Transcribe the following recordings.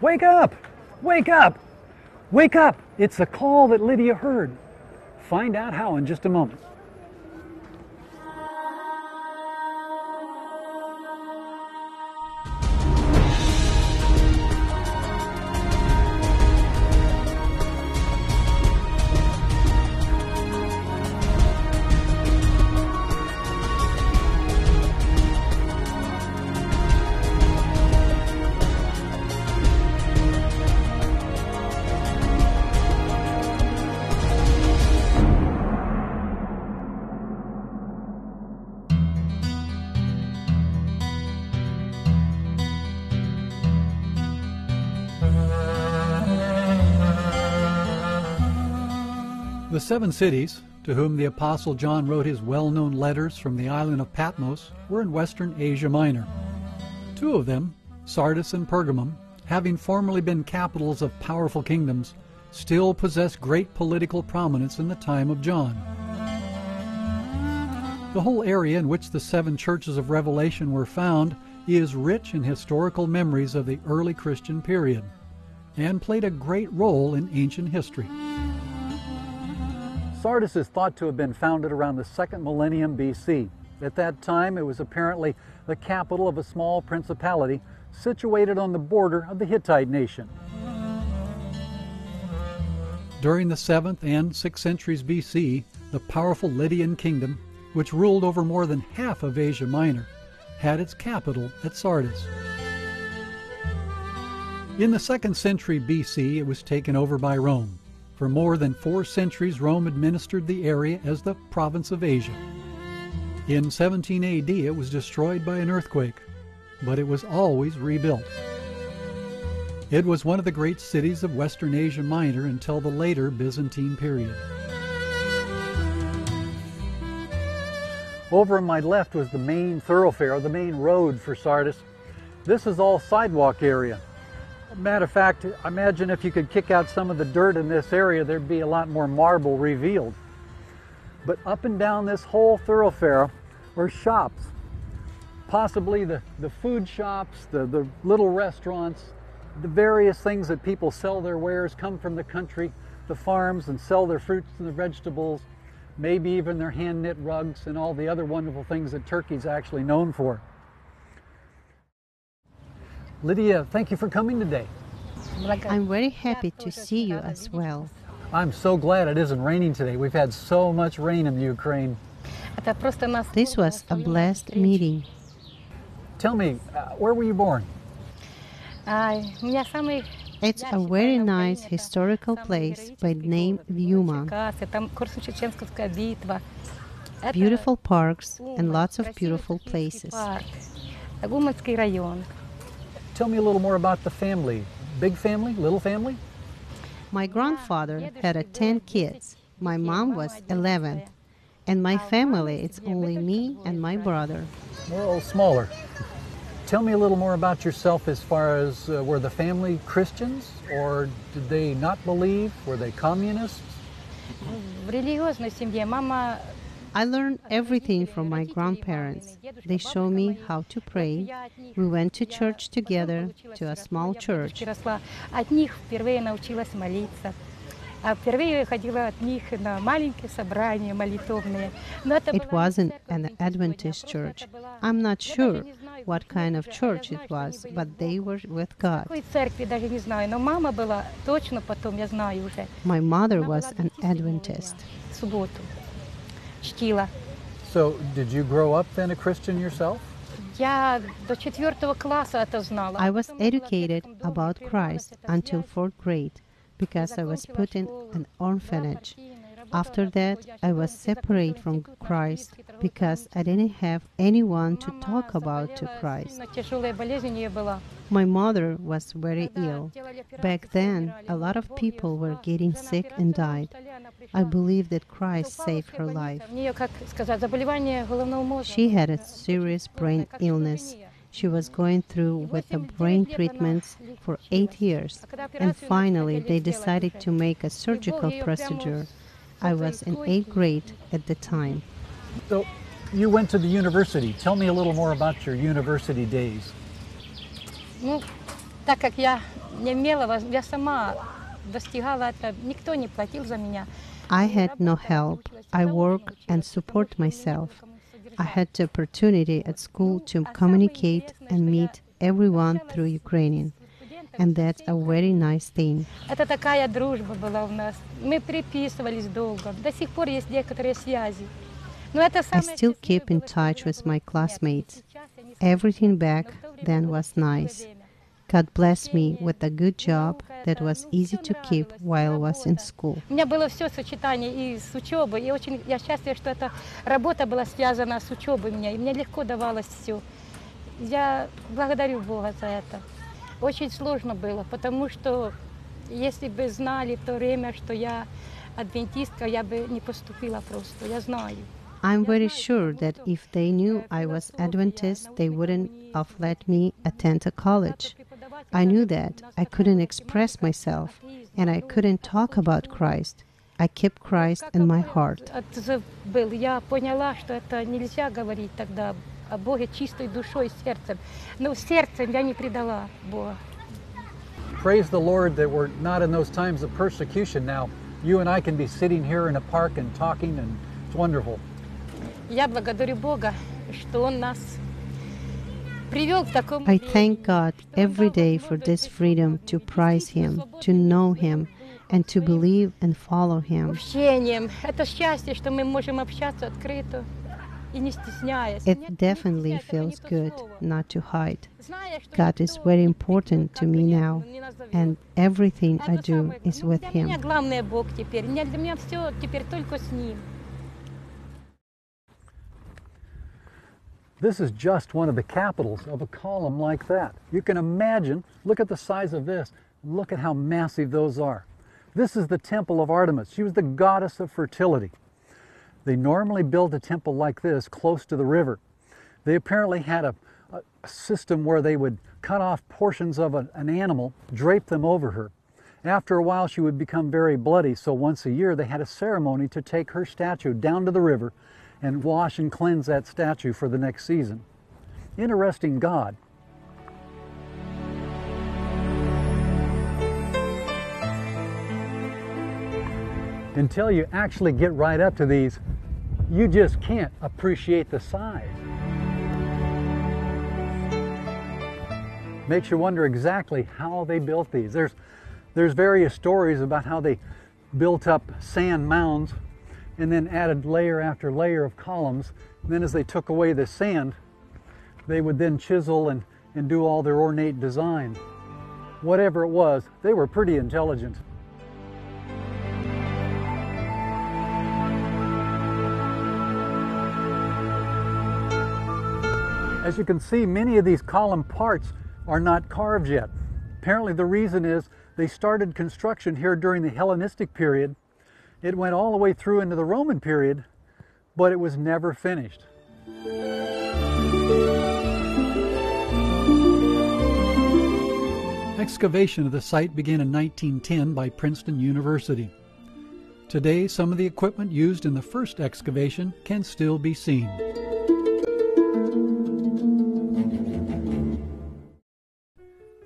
Wake up! Wake up! Wake up! It's the call that Lydia heard. Find out how in just a moment. Seven cities to whom the Apostle John wrote his well known letters from the island of Patmos were in western Asia Minor. Two of them, Sardis and Pergamum, having formerly been capitals of powerful kingdoms, still possess great political prominence in the time of John. The whole area in which the seven churches of Revelation were found is rich in historical memories of the early Christian period and played a great role in ancient history. Sardis is thought to have been founded around the second millennium BC. At that time, it was apparently the capital of a small principality situated on the border of the Hittite nation. During the 7th and 6th centuries BC, the powerful Lydian kingdom, which ruled over more than half of Asia Minor, had its capital at Sardis. In the 2nd century BC, it was taken over by Rome. For more than four centuries, Rome administered the area as the province of Asia. In 17 AD, it was destroyed by an earthquake, but it was always rebuilt. It was one of the great cities of Western Asia Minor until the later Byzantine period. Over on my left was the main thoroughfare, the main road for Sardis. This is all sidewalk area. Matter of fact, imagine if you could kick out some of the dirt in this area, there'd be a lot more marble revealed. But up and down this whole thoroughfare were shops, possibly the, the food shops, the, the little restaurants, the various things that people sell their wares, come from the country, the farms, and sell their fruits and their vegetables, maybe even their hand knit rugs and all the other wonderful things that Turkey's actually known for. Lydia, thank you for coming today. I'm very happy to see you as well. I'm so glad it isn't raining today. We've had so much rain in the Ukraine. This was a blessed meeting. Tell me, uh, where were you born? It's a very nice historical place by the name Vyuma. Beautiful parks and lots of beautiful places. Tell me a little more about the family. Big family, little family? My grandfather had a 10 kids. My mom was 11. And my family, it's only me and my brother. We're a little smaller. Tell me a little more about yourself as far as uh, were the family Christians or did they not believe? Were they communists? В религиозной семье мама I learned everything from my grandparents. They showed me how to pray. We went to church together, to a small church. It wasn't an Adventist church. I'm not sure what kind of church it was, but they were with God. My mother was an Adventist в субботу. Чтила. So, did you grow up then a Christian yourself? Я до четвертого класса это знала. I was educated about Christ until fourth grade because I was put in an orphanage. after that, I was separate from Christ because I didn't have anyone to talk about to Christ. My mother was very ill. Back then, a lot of people were getting sick and died. I believe that Christ saved her life. She had a serious brain illness. She was going through with the brain treatments for eight years, and finally they decided to make a surgical procedure. I was in eighth grade at the time. So, you went to the university. Tell me a little more about your university days. Ну, так как я не имела, я сама достигала это, никто не платил за меня. I had no help. I work and support myself. I had the opportunity at school to communicate and meet everyone through Ukrainian. And that's a very nice thing. Это такая дружба была у нас. Мы переписывались долго. До сих пор есть некоторые связи. Но это I still keep in touch with my classmates. Everything back then was nice. God blessed me with a good job that was easy to keep while I was in school. У меня было все сочетание и с учебой, и очень я счастлива, что эта работа была связана с учебой у меня, и мне легко давалось все. Я благодарю Бога за это. Очень сложно было, потому что если бы знали в то время, что я адвентистка, я бы не поступила просто, я знаю. I'm very sure that if they knew I was Adventist, they wouldn't have let me attend a college. I knew that I couldn't express myself and I couldn't talk about Christ. I kept Christ in my heart. Я поняла, что это нельзя говорить тогда о Боге чистой душой и сердцем. Но сердцем я не предала Бога. Praise the Lord that we're not in those times of persecution now. You and I can be sitting here in a park and talking, and it's wonderful. Я благодарю Бога, что Он нас I thank God every day for this freedom to praise Him, to know Him, and to believe and follow Him. It definitely feels good not to hide. God is very important to me now, and everything I do is with Him. This is just one of the capitals of a column like that. You can imagine, look at the size of this, look at how massive those are. This is the temple of Artemis. She was the goddess of fertility. They normally build a temple like this close to the river. They apparently had a, a system where they would cut off portions of an animal, drape them over her. After a while, she would become very bloody, so once a year they had a ceremony to take her statue down to the river and wash and cleanse that statue for the next season. Interesting God. Until you actually get right up to these, you just can't appreciate the size. Makes you wonder exactly how they built these. There's, there's various stories about how they built up sand mounds and then added layer after layer of columns. And then as they took away the sand, they would then chisel and, and do all their ornate design. Whatever it was, they were pretty intelligent. As you can see, many of these column parts are not carved yet. Apparently the reason is they started construction here during the Hellenistic period it went all the way through into the Roman period, but it was never finished. Excavation of the site began in 1910 by Princeton University. Today, some of the equipment used in the first excavation can still be seen.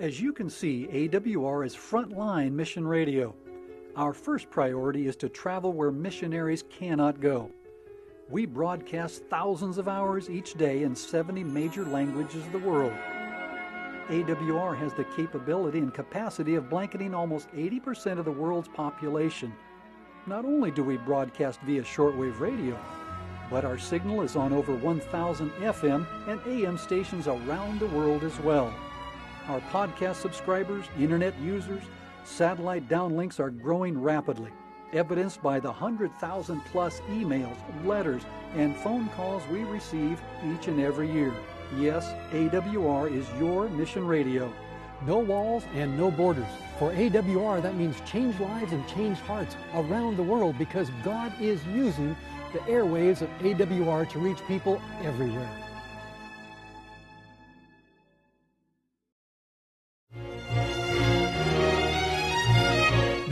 As you can see, AWR is frontline mission radio. Our first priority is to travel where missionaries cannot go. We broadcast thousands of hours each day in 70 major languages of the world. AWR has the capability and capacity of blanketing almost 80% of the world's population. Not only do we broadcast via shortwave radio, but our signal is on over 1,000 FM and AM stations around the world as well. Our podcast subscribers, internet users, Satellite downlinks are growing rapidly, evidenced by the 100,000 plus emails, letters, and phone calls we receive each and every year. Yes, AWR is your mission radio. No walls and no borders. For AWR, that means change lives and change hearts around the world because God is using the airwaves of AWR to reach people everywhere.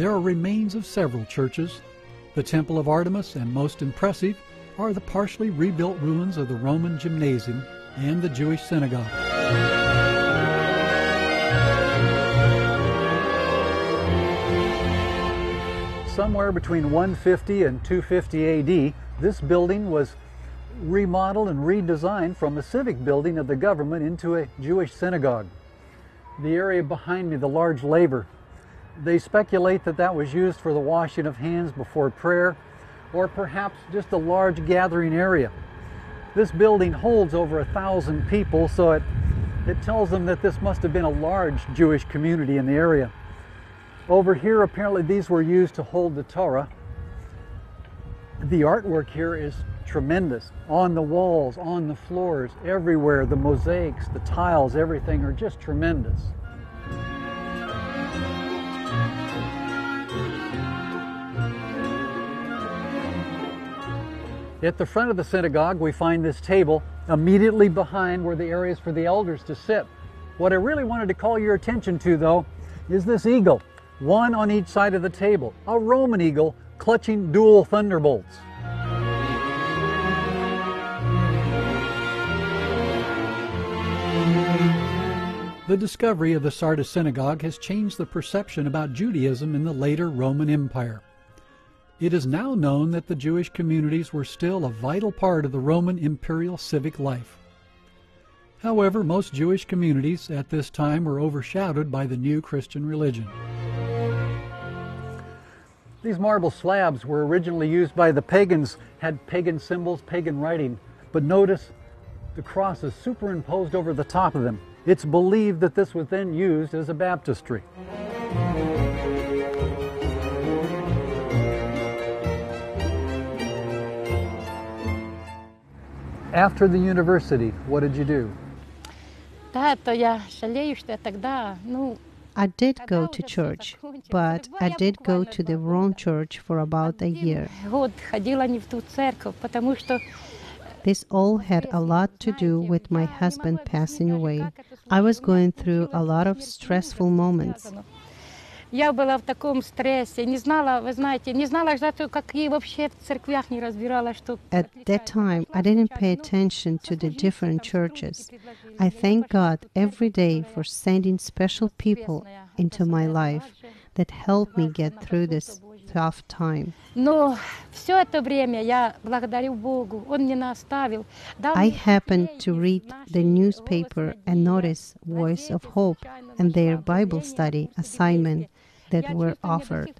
There are remains of several churches. The Temple of Artemis and most impressive are the partially rebuilt ruins of the Roman gymnasium and the Jewish synagogue. Somewhere between 150 and 250 AD, this building was remodeled and redesigned from a civic building of the government into a Jewish synagogue. The area behind me, the large laver they speculate that that was used for the washing of hands before prayer or perhaps just a large gathering area. This building holds over a thousand people, so it, it tells them that this must have been a large Jewish community in the area. Over here, apparently, these were used to hold the Torah. The artwork here is tremendous. On the walls, on the floors, everywhere, the mosaics, the tiles, everything are just tremendous. At the front of the synagogue, we find this table immediately behind where the areas for the elders to sit. What I really wanted to call your attention to, though, is this eagle, one on each side of the table, a Roman eagle clutching dual thunderbolts. The discovery of the Sardis synagogue has changed the perception about Judaism in the later Roman Empire. It is now known that the Jewish communities were still a vital part of the Roman imperial civic life. However, most Jewish communities at this time were overshadowed by the new Christian religion. These marble slabs were originally used by the pagans, had pagan symbols, pagan writing, but notice the cross is superimposed over the top of them. It's believed that this was then used as a baptistry. After the university, what did you do? I did go to church, but I did go to the wrong church for about a year. This all had a lot to do with my husband passing away. I was going through a lot of stressful moments. я была в таком стрессе, не знала, вы знаете, не знала, что какие вообще в церквях не разбирала, что... At that time, I didn't pay attention to the different churches. I thank God every day for sending special people into my life that helped me get through this tough time. Но все это время я благодарю Богу, Он мне наставил. дал I мне happened терпение to в read нашей the newspaper жизни. and notice Voice of Hope and their Bible study assignment that were offered.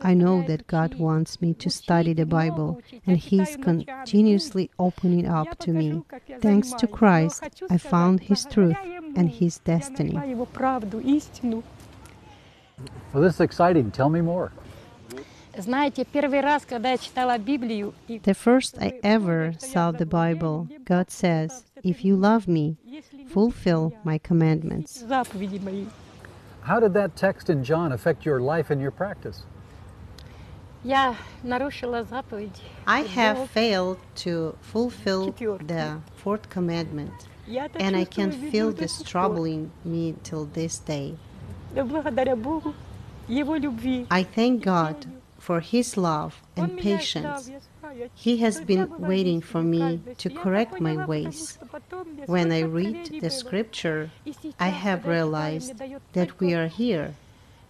I know that God wants me to study the Bible, and He's continuously opening up to me. Thanks to Christ, I found His truth and His destiny. Well, this is exciting. Tell me more. The first I ever saw the Bible, God says, If you love me, fulfill my commandments. How did that text in John affect your life and your practice? I have failed to fulfill the fourth commandment, and I can feel this troubling me till this day. I thank God for his love and patience. He has been waiting for me to correct my ways. When I read the scripture, I have realized that we are here,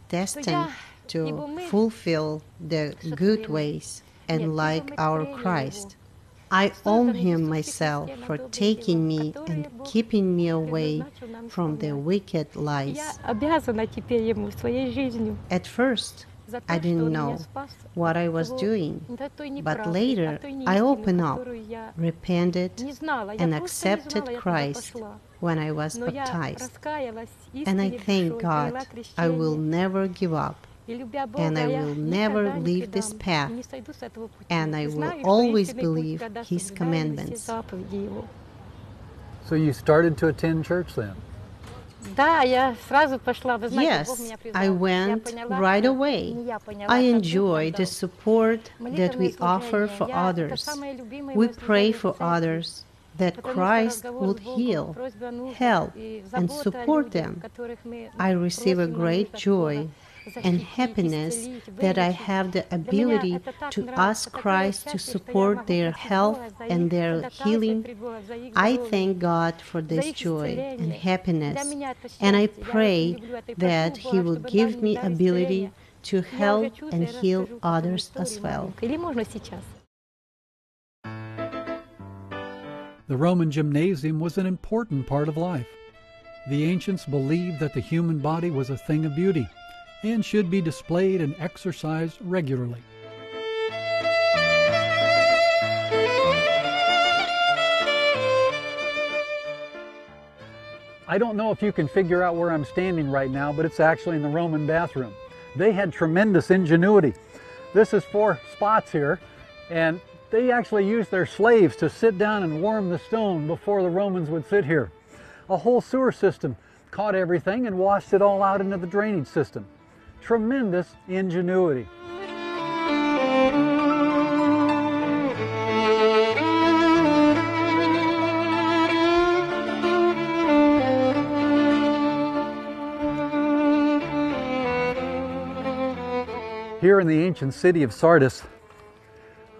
destined to fulfill the good ways and like our Christ. I own him myself for taking me and keeping me away from the wicked lies. At first, I didn't know what I was doing. But later, I opened up, repented, and accepted Christ when I was baptized. And I thank God I will never give up. And I will never leave this path, and I will always believe His commandments. So, you started to attend church then? Yes, I went right away. I enjoy the support that we offer for others. We pray for others that Christ would heal, help, and support them. I receive a great joy and happiness that I have the ability to ask Christ to support their health and their healing. I thank God for this joy and happiness, and I pray that He will give me ability to help and heal others as well. The Roman gymnasium was an important part of life. The ancients believed that the human body was a thing of beauty, and should be displayed and exercised regularly. I don't know if you can figure out where I'm standing right now, but it's actually in the Roman bathroom. They had tremendous ingenuity. This is four spots here, and they actually used their slaves to sit down and warm the stone before the Romans would sit here. A whole sewer system caught everything and washed it all out into the drainage system. Tremendous ingenuity. Here in the ancient city of Sardis,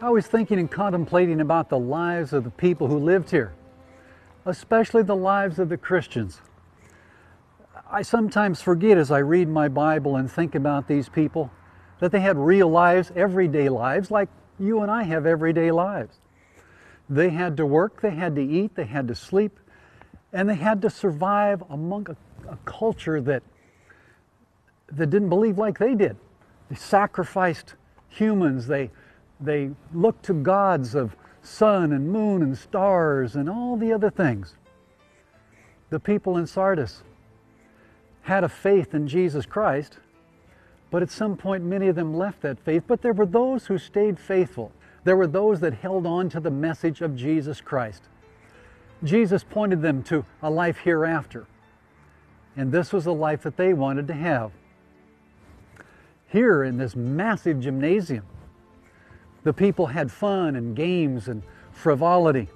I was thinking and contemplating about the lives of the people who lived here, especially the lives of the Christians. I sometimes forget as I read my Bible and think about these people that they had real lives, everyday lives, like you and I have everyday lives. They had to work, they had to eat, they had to sleep, and they had to survive among a, a culture that, that didn't believe like they did. They sacrificed humans. They, they looked to gods of sun and moon and stars and all the other things. The people in Sardis had a faith in Jesus Christ, but at some point many of them left that faith. But there were those who stayed faithful. There were those that held on to the message of Jesus Christ. Jesus pointed them to a life hereafter. And this was the life that they wanted to have here in this massive gymnasium. The people had fun and games and frivolity.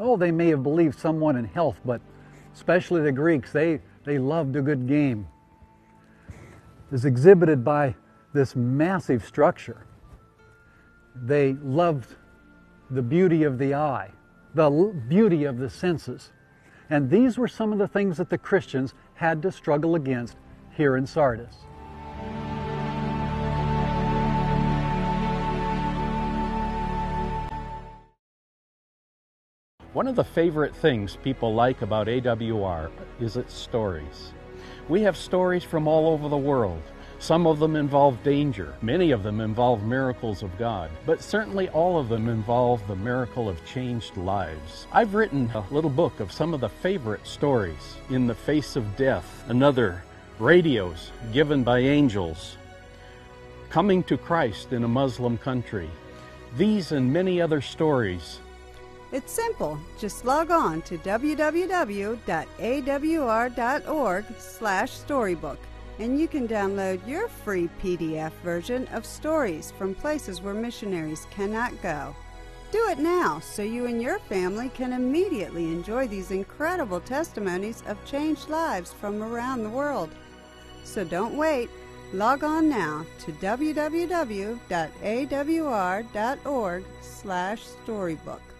Oh, they may have believed someone in health, but especially the Greeks, they, they loved a good game. Is exhibited by this massive structure. They loved the beauty of the eye, the beauty of the senses. And these were some of the things that the Christians had to struggle against here in Sardis. One of the favorite things people like about AWR is its stories. We have stories from all over the world. Some of them involve danger, many of them involve miracles of God, but certainly all of them involve the miracle of changed lives. I've written a little book of some of the favorite stories In the Face of Death, another, Radios Given by Angels, Coming to Christ in a Muslim Country. These and many other stories it's simple. Just log on to www.awr.org/storybook and you can download your free PDF version of stories from places where missionaries cannot go. Do it now so you and your family can immediately enjoy these incredible testimonies of changed lives from around the world. So don't wait. Log on now to www.awr.org/storybook.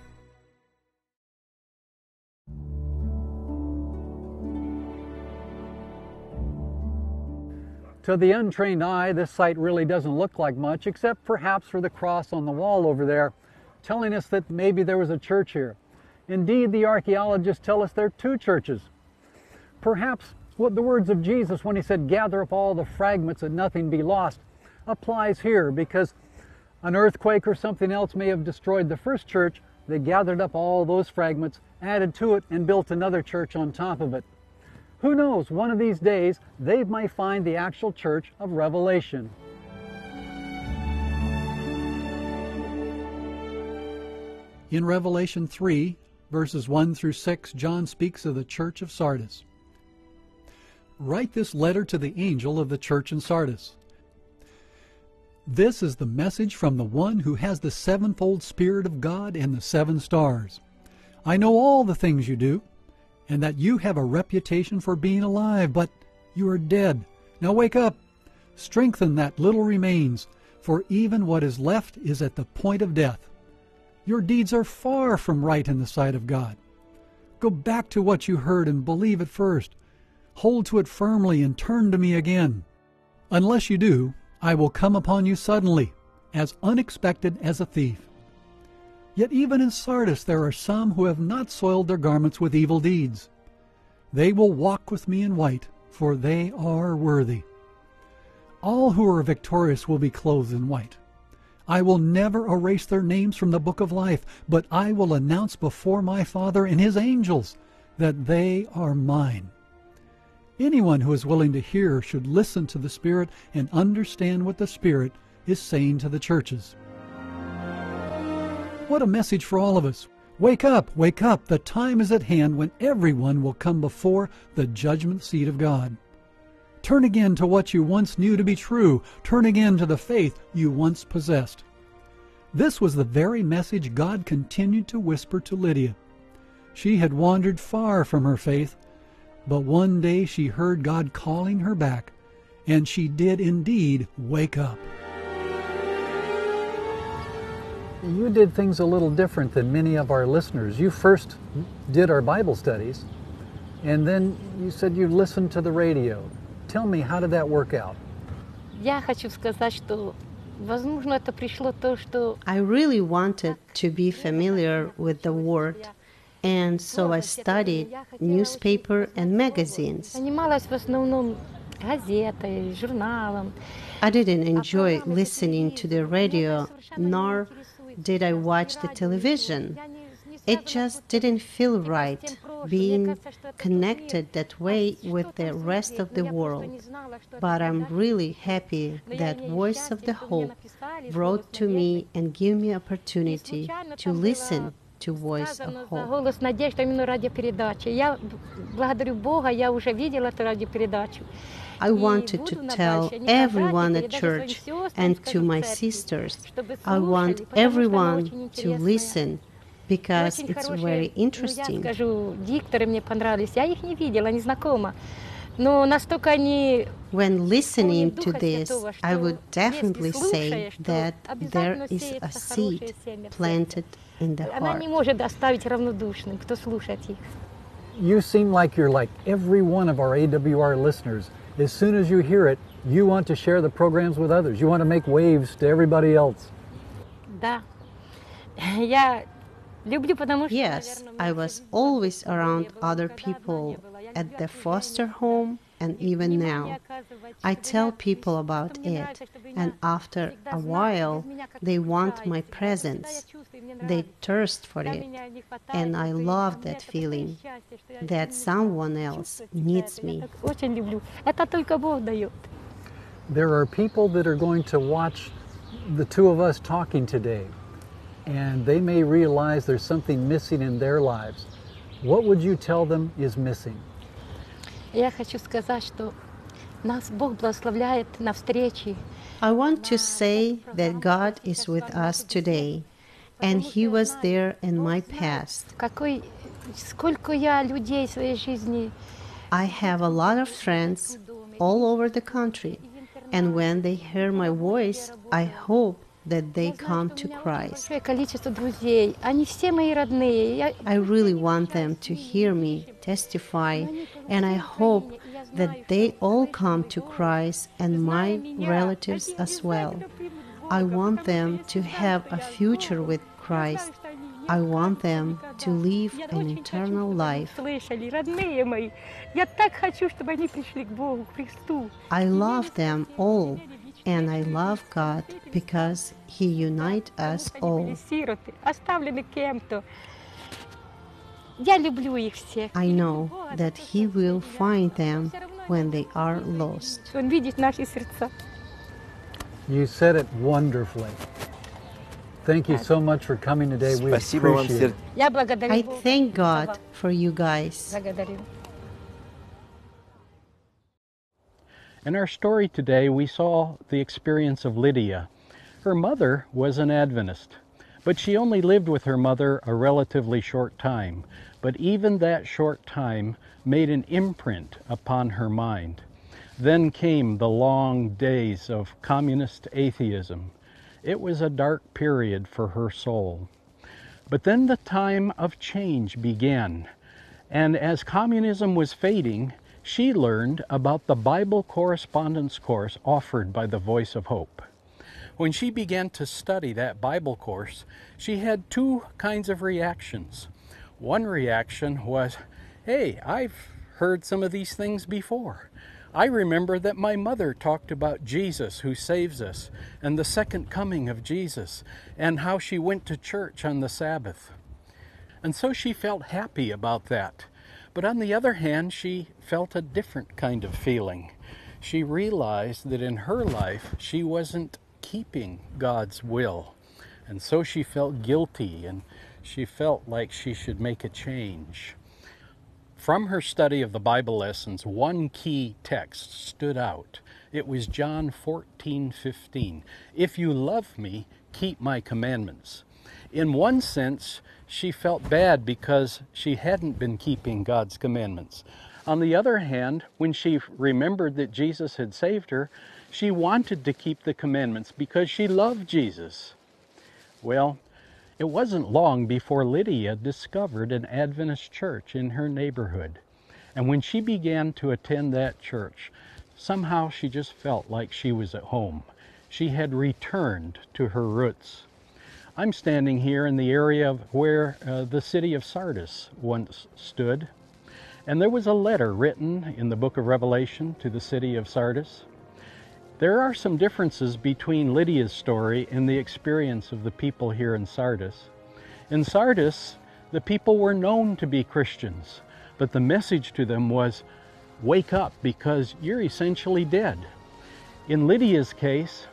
To the untrained eye, this site really doesn't look like much, except perhaps for the cross on the wall over there, telling us that maybe there was a church here. Indeed, the archaeologists tell us there are two churches. Perhaps what the words of Jesus when he said, gather up all the fragments and nothing be lost, applies here because an earthquake or something else may have destroyed the first church. They gathered up all those fragments, added to it, and built another church on top of it. Who knows, one of these days they might find the actual church of Revelation. In Revelation 3, verses 1 through 6, John speaks of the church of Sardis. Write this letter to the angel of the church in Sardis. This is the message from the one who has the sevenfold Spirit of God and the seven stars. I know all the things you do and that you have a reputation for being alive, but you are dead. Now wake up, strengthen that little remains, for even what is left is at the point of death. Your deeds are far from right in the sight of God. Go back to what you heard and believe it first. Hold to it firmly and turn to me again. Unless you do, I will come upon you suddenly, as unexpected as a thief. Yet even in Sardis there are some who have not soiled their garments with evil deeds. They will walk with me in white, for they are worthy. All who are victorious will be clothed in white. I will never erase their names from the book of life, but I will announce before my Father and his angels that they are mine. Anyone who is willing to hear should listen to the Spirit and understand what the Spirit is saying to the churches. What a message for all of us. Wake up, wake up. The time is at hand when everyone will come before the judgment seat of God. Turn again to what you once knew to be true. Turn again to the faith you once possessed. This was the very message God continued to whisper to Lydia. She had wandered far from her faith, but one day she heard God calling her back, and she did indeed wake up You did things a little different than many of our listeners. You first did our Bible studies, and then you said you listened to the radio. Tell me, how did that work out? Я хочу сказать, что, возможно, это пришло то, что I really wanted to be familiar with the word, and so I studied newspaper and magazines. занималась в основном газетой, журналом. I didn't enjoy listening to the radio, nor did I watch the television. It just didn't feel right being connected that way with the rest of the world. But I'm really happy that Voice of the Hope wrote to me and gave me opportunity to listen to Voice of Сказано за Hope. голос надежды, именно радиопередачи. Я благодарю Бога, я уже видела эту радиопередачу. I wanted to tell everyone at church and to my sisters. I want everyone to listen because it's very interesting. When listening to this, I would definitely say that there is a seed planted in the heart. You seem like you're like every one of our AWR listeners as soon as you hear it, you want to share the programs with others. You want to make waves to everybody else. Yes, I was always around other people at the foster home, and even now. I tell people about it, and after a while, they want my presence. They thirst for it, and I love that feeling that someone else needs me. There are people that are going to watch the two of us talking today, and they may realize there's something missing in their lives. What would you tell them is missing? Я хочу сказать, что нас Бог благословляет на встречи. I want to say that God is with us today, and He was there in my past. Какой, сколько я людей в своей жизни I have a lot of friends all over the country, and when they hear my voice, I hope that they come to Christ. I really want them to hear me testify, and I hope that they all come to Christ and my relatives as well. I want them to have a future with Christ. I want them to live an eternal life. I love them all. And I love God because He unites us all. I know that He will find them when they are lost. You said it wonderfully. Thank you so much for coming today. We appreciate it. I thank God for you guys. In our story today, we saw the experience of Lydia. Her mother was an Adventist, but she only lived with her mother a relatively short time. But even that short time made an imprint upon her mind. Then came the long days of communist atheism. It was a dark period for her soul. But then the time of change began. And as communism was fading, she learned about the Bible correspondence course offered by the Voice of Hope. When she began to study that Bible course, she had two kinds of reactions. One reaction was, Hey, I've heard some of these things before. I remember that my mother talked about Jesus who saves us and the second coming of Jesus and how she went to church on the Sabbath. And so she felt happy about that. But on the other hand, she felt a different kind of feeling. She realized that in her life she wasn't keeping God's will. And so she felt guilty and she felt like she should make a change. From her study of the Bible lessons, one key text stood out. It was John 14 15. If you love me, keep my commandments. In one sense, she felt bad because she hadn't been keeping God's commandments. On the other hand, when she remembered that Jesus had saved her, she wanted to keep the commandments because she loved Jesus. Well, it wasn't long before Lydia discovered an Adventist church in her neighborhood. And when she began to attend that church, somehow she just felt like she was at home. She had returned to her roots. I'm standing here in the area of where uh, the city of Sardis once stood. And there was a letter written in the book of Revelation to the city of Sardis. There are some differences between Lydia's story and the experience of the people here in Sardis. In Sardis, the people were known to be Christians, but the message to them was, wake up because you're essentially dead. In Lydia's case,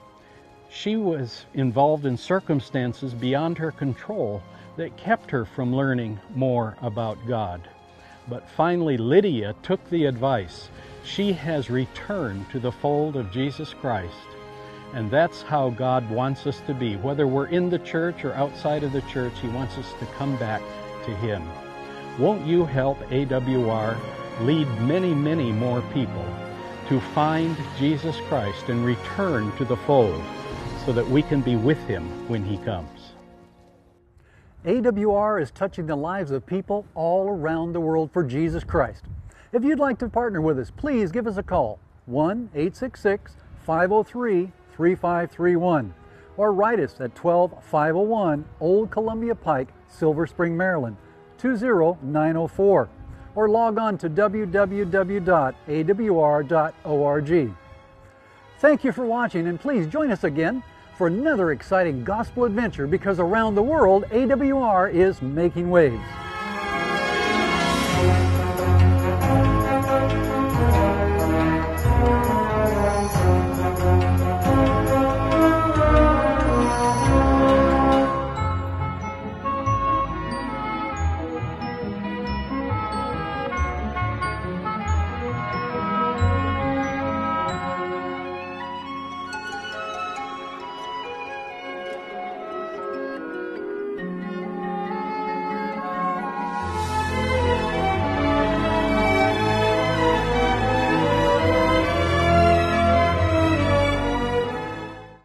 she was involved in circumstances beyond her control that kept her from learning more about God. But finally, Lydia took the advice she has returned to the fold of Jesus Christ. And that's how God wants us to be. Whether we're in the church or outside of the church, He wants us to come back to Him. Won't you help AWR lead many, many more people to find Jesus Christ and return to the fold so that we can be with Him when He comes? AWR is touching the lives of people all around the world for Jesus Christ. If you'd like to partner with us, please give us a call 1 866 503 3531 or write us at 12501 Old Columbia Pike, Silver Spring, Maryland 20904 or log on to www.awr.org. Thank you for watching and please join us again for another exciting gospel adventure because around the world AWR is making waves.